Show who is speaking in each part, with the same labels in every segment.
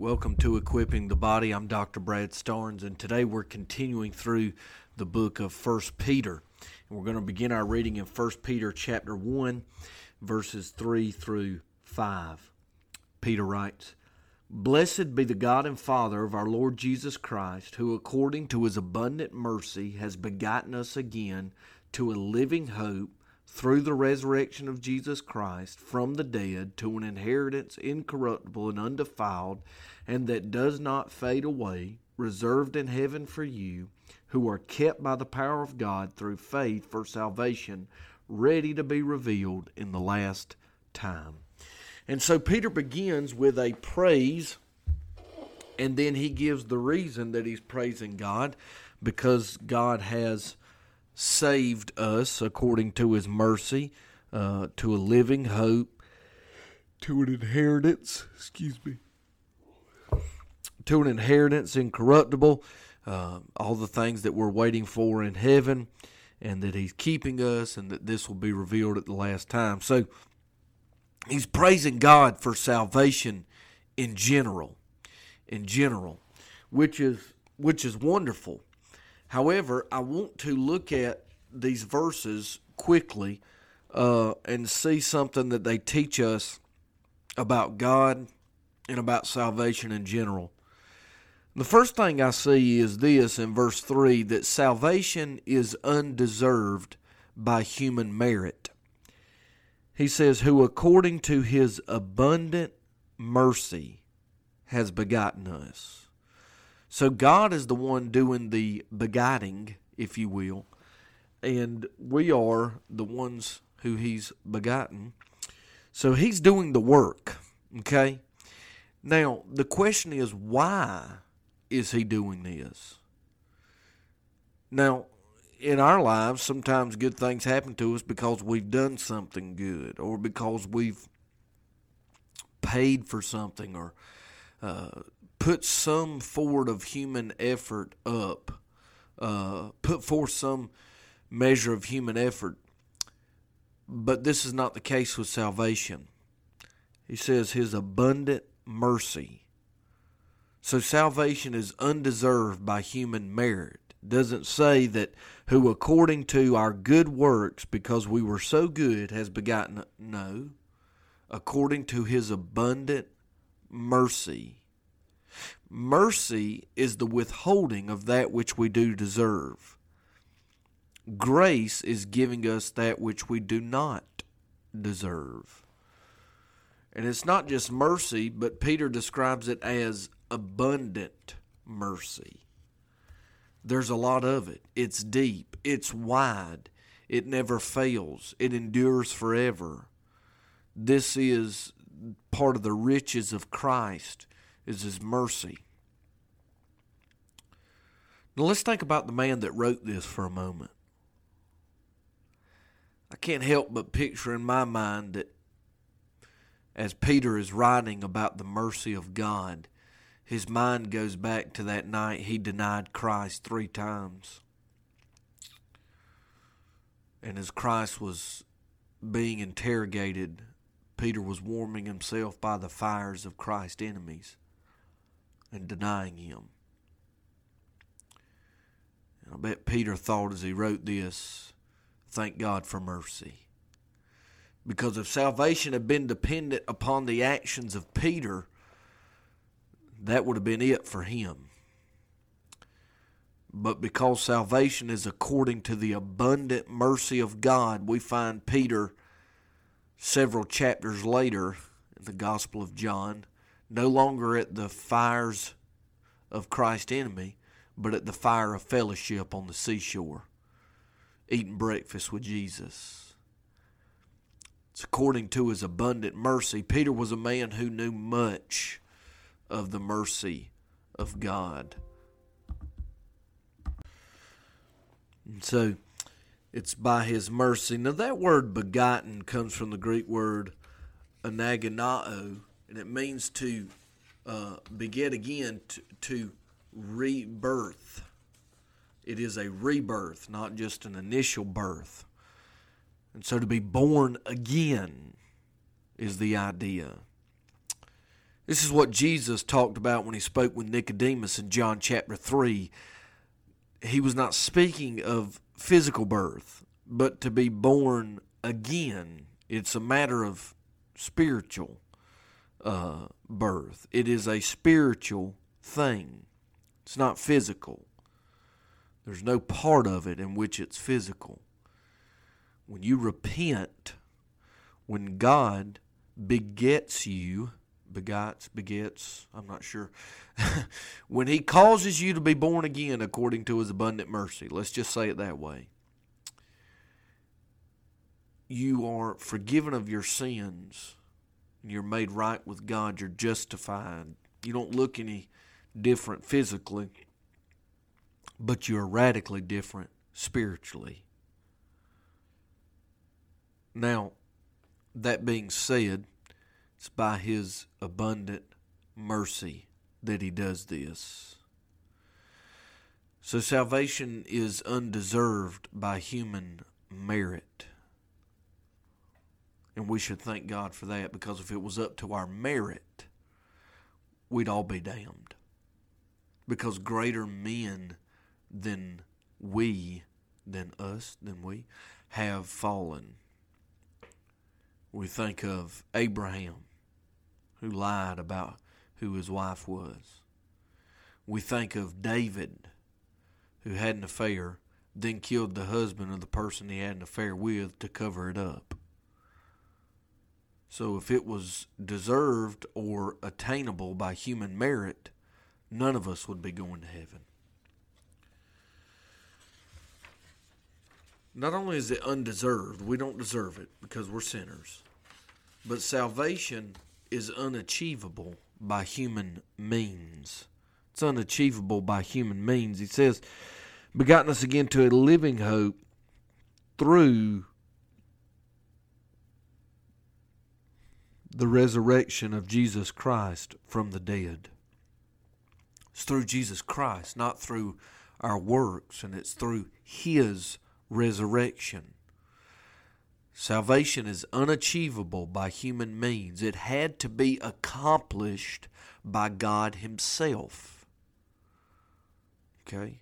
Speaker 1: Welcome to Equipping the Body. I'm Dr. Brad Starnes, and today we're continuing through the book of First Peter. And we're going to begin our reading in First Peter chapter 1, verses 3 through 5. Peter writes, Blessed be the God and Father of our Lord Jesus Christ, who according to his abundant mercy has begotten us again to a living hope through the resurrection of Jesus Christ from the dead to an inheritance incorruptible and undefiled, and that does not fade away, reserved in heaven for you, who are kept by the power of God through faith for salvation, ready to be revealed in the last time. And so Peter begins with a praise, and then he gives the reason that he's praising God because God has saved us according to his mercy uh, to a living hope, to an inheritance, excuse me, to an inheritance incorruptible, uh, all the things that we're waiting for in heaven, and that he's keeping us, and that this will be revealed at the last time. So he's praising God for salvation in general, in general, which is which is wonderful. However, I want to look at these verses quickly uh, and see something that they teach us about God and about salvation in general. The first thing I see is this in verse 3 that salvation is undeserved by human merit. He says, Who according to his abundant mercy has begotten us. So God is the one doing the beguiding, if you will, and we are the ones who He's begotten. So He's doing the work, okay? Now, the question is, why is He doing this? Now, in our lives, sometimes good things happen to us because we've done something good or because we've paid for something or uh, put some forward of human effort up, uh, put forth some measure of human effort. But this is not the case with salvation. He says his abundant mercy. So salvation is undeserved by human merit. doesn't say that who according to our good works because we were so good has begotten no according to his abundant mercy Mercy is the withholding of that which we do deserve. Grace is giving us that which we do not deserve. And it's not just mercy, but Peter describes it as abundant mercy. There's a lot of it. It's deep, it's wide, it never fails, it endures forever. This is part of the riches of Christ is his mercy. Now let's think about the man that wrote this for a moment. I can't help but picture in my mind that as Peter is writing about the mercy of God, his mind goes back to that night he denied Christ three times. And as Christ was being interrogated, Peter was warming himself by the fires of Christ's enemies and denying him. And I bet Peter thought as he wrote this, thank God for mercy. Because if salvation had been dependent upon the actions of Peter, that would have been it for him. But because salvation is according to the abundant mercy of God, we find Peter several chapters later in the Gospel of John no longer at the fires of Christ's enemy, but at the fire of fellowship on the seashore, eating breakfast with Jesus. It's according to his abundant mercy. Peter was a man who knew much of the mercy of God. And so it's by his mercy. Now, that word begotten comes from the Greek word anagonao, and it means to uh, beget again, to, to rebirth. It is a rebirth, not just an initial birth. And so to be born again is the idea. This is what Jesus talked about when he spoke with Nicodemus in John chapter 3. He was not speaking of physical birth, but to be born again. It's a matter of spiritual uh, birth, it is a spiritual thing, it's not physical. There's no part of it in which it's physical. When you repent, when God begets you, begots, begets, I'm not sure. when He causes you to be born again according to His abundant mercy, let's just say it that way, you are forgiven of your sins. You're made right with God. You're justified. You don't look any different physically, but you're radically different spiritually. Now, that being said, it's by His abundant mercy that He does this. So salvation is undeserved by human merit. And we should thank God for that because if it was up to our merit, we'd all be damned. Because greater men than we, than us, than we, have fallen. We think of Abraham who lied about who his wife was. We think of David, who had an affair, then killed the husband of the person he had an affair with to cover it up. So if it was deserved or attainable by human merit, none of us would be going to heaven. Not only is it undeserved, we don't deserve it because we're sinners, but salvation is unachievable by human means. It's unachievable by human means. He says, begotten us again to a living hope through the resurrection of Jesus Christ from the dead. It's through Jesus Christ, not through our works, and it's through His resurrection. Salvation is unachievable by human means. It had to be accomplished by God Himself. Okay?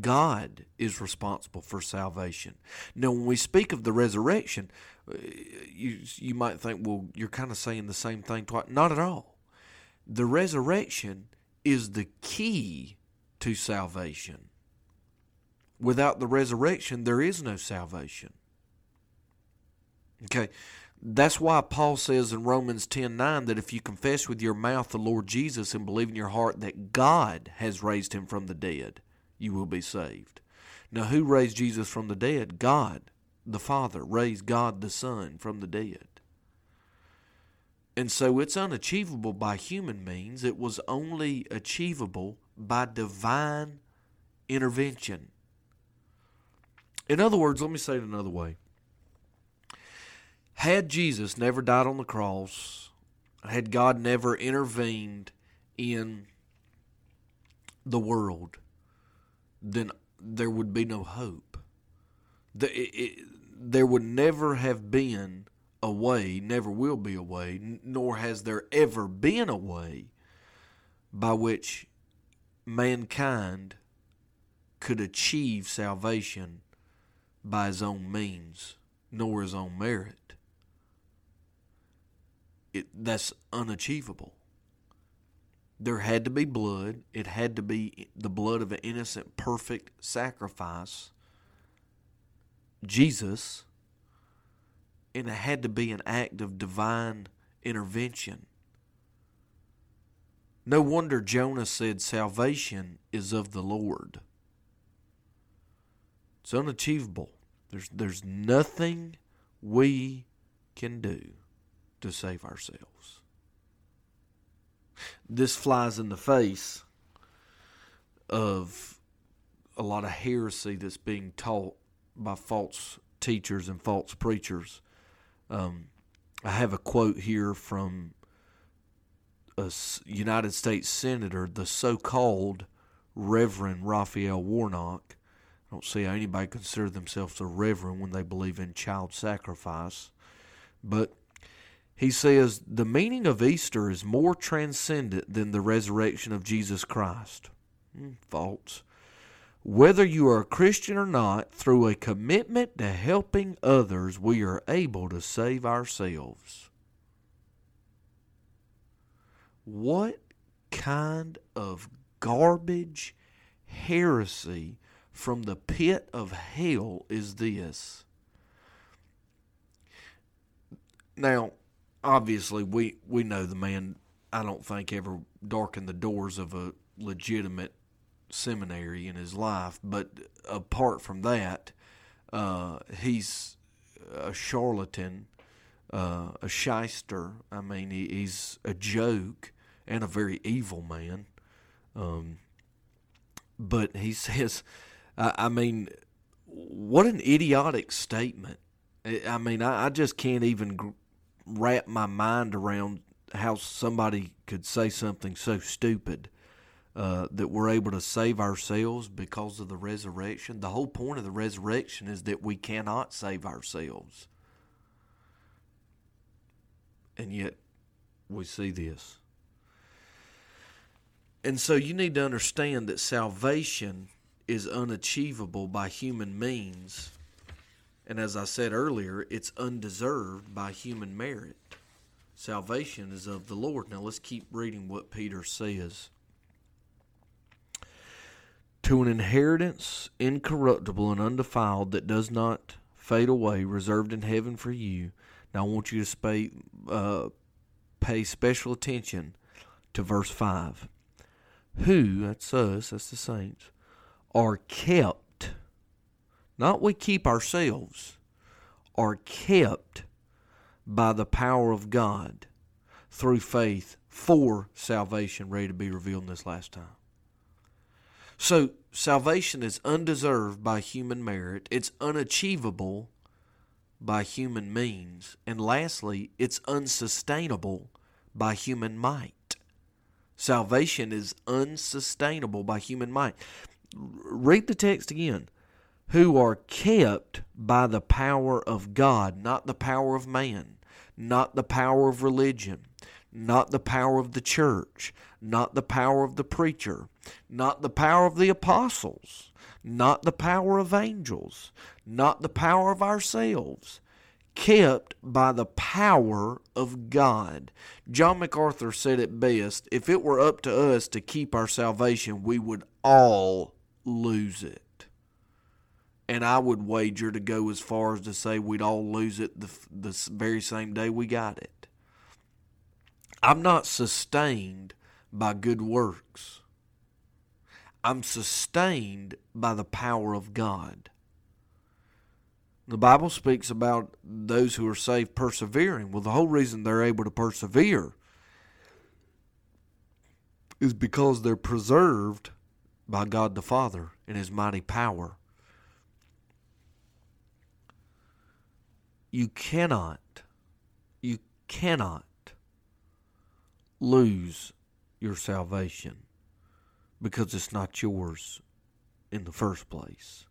Speaker 1: God is responsible for salvation. Now, when we speak of the resurrection, uh, you, you might think, well, you're kind of saying the same thing twice. Not at all. The resurrection is the key to salvation. Without the resurrection, there is no salvation. Okay. That's why Paul says in Romans 10 9 that if you confess with your mouth the Lord Jesus and believe in your heart that God has raised him from the dead, you will be saved. Now, who raised Jesus from the dead? God, the Father, raised God the Son from the dead. And so it's unachievable by human means. It was only achievable by divine intervention. In other words, let me say it another way. Had Jesus never died on the cross, had God never intervened in the world, then there would be no hope. The, it, it, there would never have been a way, never will be a way, nor has there ever been a way by which mankind could achieve salvation by his own means, nor his own merit it, that's unachievable. There had to be blood. It had to be the blood of an innocent, perfect sacrifice, Jesus, and it had to be an act of divine intervention. No wonder Jonah said, Salvation is of the Lord. It's unachievable. There's, there's nothing we can do to save ourselves. This flies in the face of a lot of heresy that's being taught by false teachers and false preachers. Um, I have a quote here from a United States Senator, the so called Reverend Raphael Warnock. I don't see how anybody consider themselves a reverend when they believe in child sacrifice. But he says the meaning of Easter is more transcendent than the resurrection of Jesus Christ. Hmm, false. Whether you are a Christian or not, through a commitment to helping others, we are able to save ourselves. What kind of garbage heresy from the pit of hell is this? Now, obviously we we know the man I don't think ever darkened the doors of a legitimate seminary in his life, but apart from that, uh, he's a charlatan, uh, a shyster. I mean, he, he's a joke and a very evil man. Um, but he says, I, I mean, what an idiotic statement. I mean, I, I just can't even wrap my mind around how somebody could say something so stupid uh, that we're able to save ourselves because of the resurrection. The whole point of the resurrection is that we cannot save ourselves. And yet, we see this. And so you need to understand that salvation is unachievable by human means and as I said earlier, it's undeserved by human merit. Salvation is of the Lord. Now let's keep reading what Peter says. To an inheritance incorruptible and undefiled that does not fade away, reserved in heaven for you. Now I want you to pay, uh, pay special attention to verse 5. Who, that's us, that's the saints, are kept not we keep ourselves, are kept by the power of God through faith for salvation ready to be revealed in this last time. So, salvation is undeserved by human merit, it's unachievable by human means, and lastly, it's unsustainable by human might. Salvation is unsustainable by human might. Read the text again who are kept by the power of God, not the power of man, not the power of religion, not the power of the church, not the power of the preacher, not the power of the apostles, not the power of angels, not the power of ourselves, kept by the power of God. John MacArthur said it best if it were up to us to keep our salvation, we would all lose it and I would wager to go as far as to say we'd all lose it the, the very same day we got it. I'm not sustained by good works. I'm sustained by the power of God. The Bible speaks about those who are saved persevering. Well, the whole reason they're able to persevere is because they're preserved by God the Father in His mighty power. You cannot, you cannot lose your salvation because it's not yours in the first place.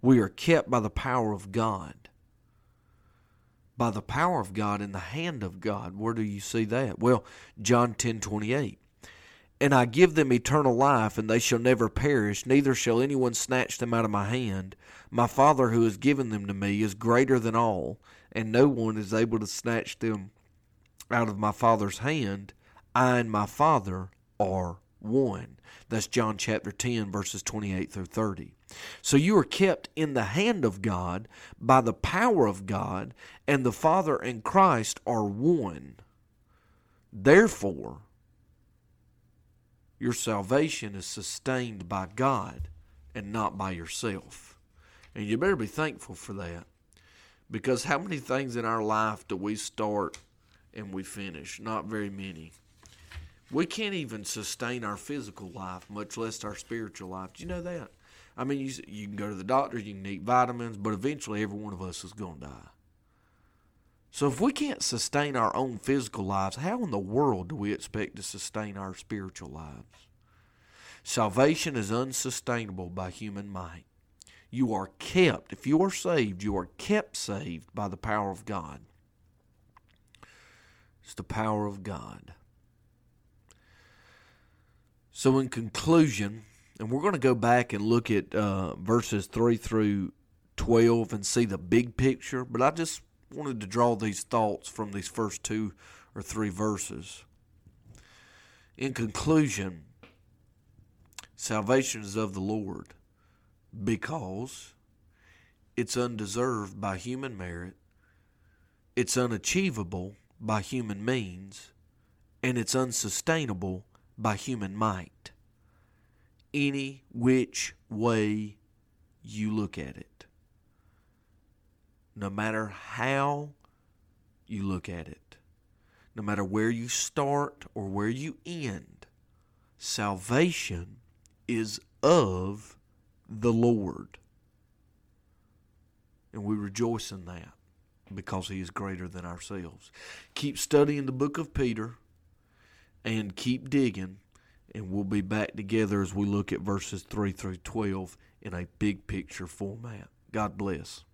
Speaker 1: We are kept by the power of God. By the power of God in the hand of God. Where do you see that? Well, John 10 28. And I give them eternal life, and they shall never perish, neither shall anyone snatch them out of my hand. My Father who has given them to me is greater than all, and no one is able to snatch them out of my Father's hand. I and my Father are one. That's John chapter 10, verses 28 through 30. So you are kept in the hand of God by the power of God, and the Father and Christ are one. Therefore, your salvation is sustained by God and not by yourself. And you better be thankful for that. Because how many things in our life do we start and we finish? Not very many. We can't even sustain our physical life, much less our spiritual life. Do you know that? I mean, you, you can go to the doctor, you can eat vitamins, but eventually every one of us is going to die. So if we can't sustain our own physical lives, how in the world do we expect to sustain our spiritual lives? Salvation is unsustainable by human might. You are kept, if you are saved, you are kept saved by the power of God. It's the power of God. So, in conclusion, and we're going to go back and look at uh, verses 3 through 12 and see the big picture, but I just wanted to draw these thoughts from these first two or three verses. In conclusion, salvation is of the Lord because it's undeserved by human merit, it's unachievable by human means, and it's unsustainable by human might. Any which way you look at it. No matter how you look at it, no matter where you start or where you end, salvation is of the Lord. And we rejoice in that because he is greater than ourselves. Keep studying the book of Peter and keep digging, and we'll be back together as we look at verses 3 through 12 in a big picture format. God bless.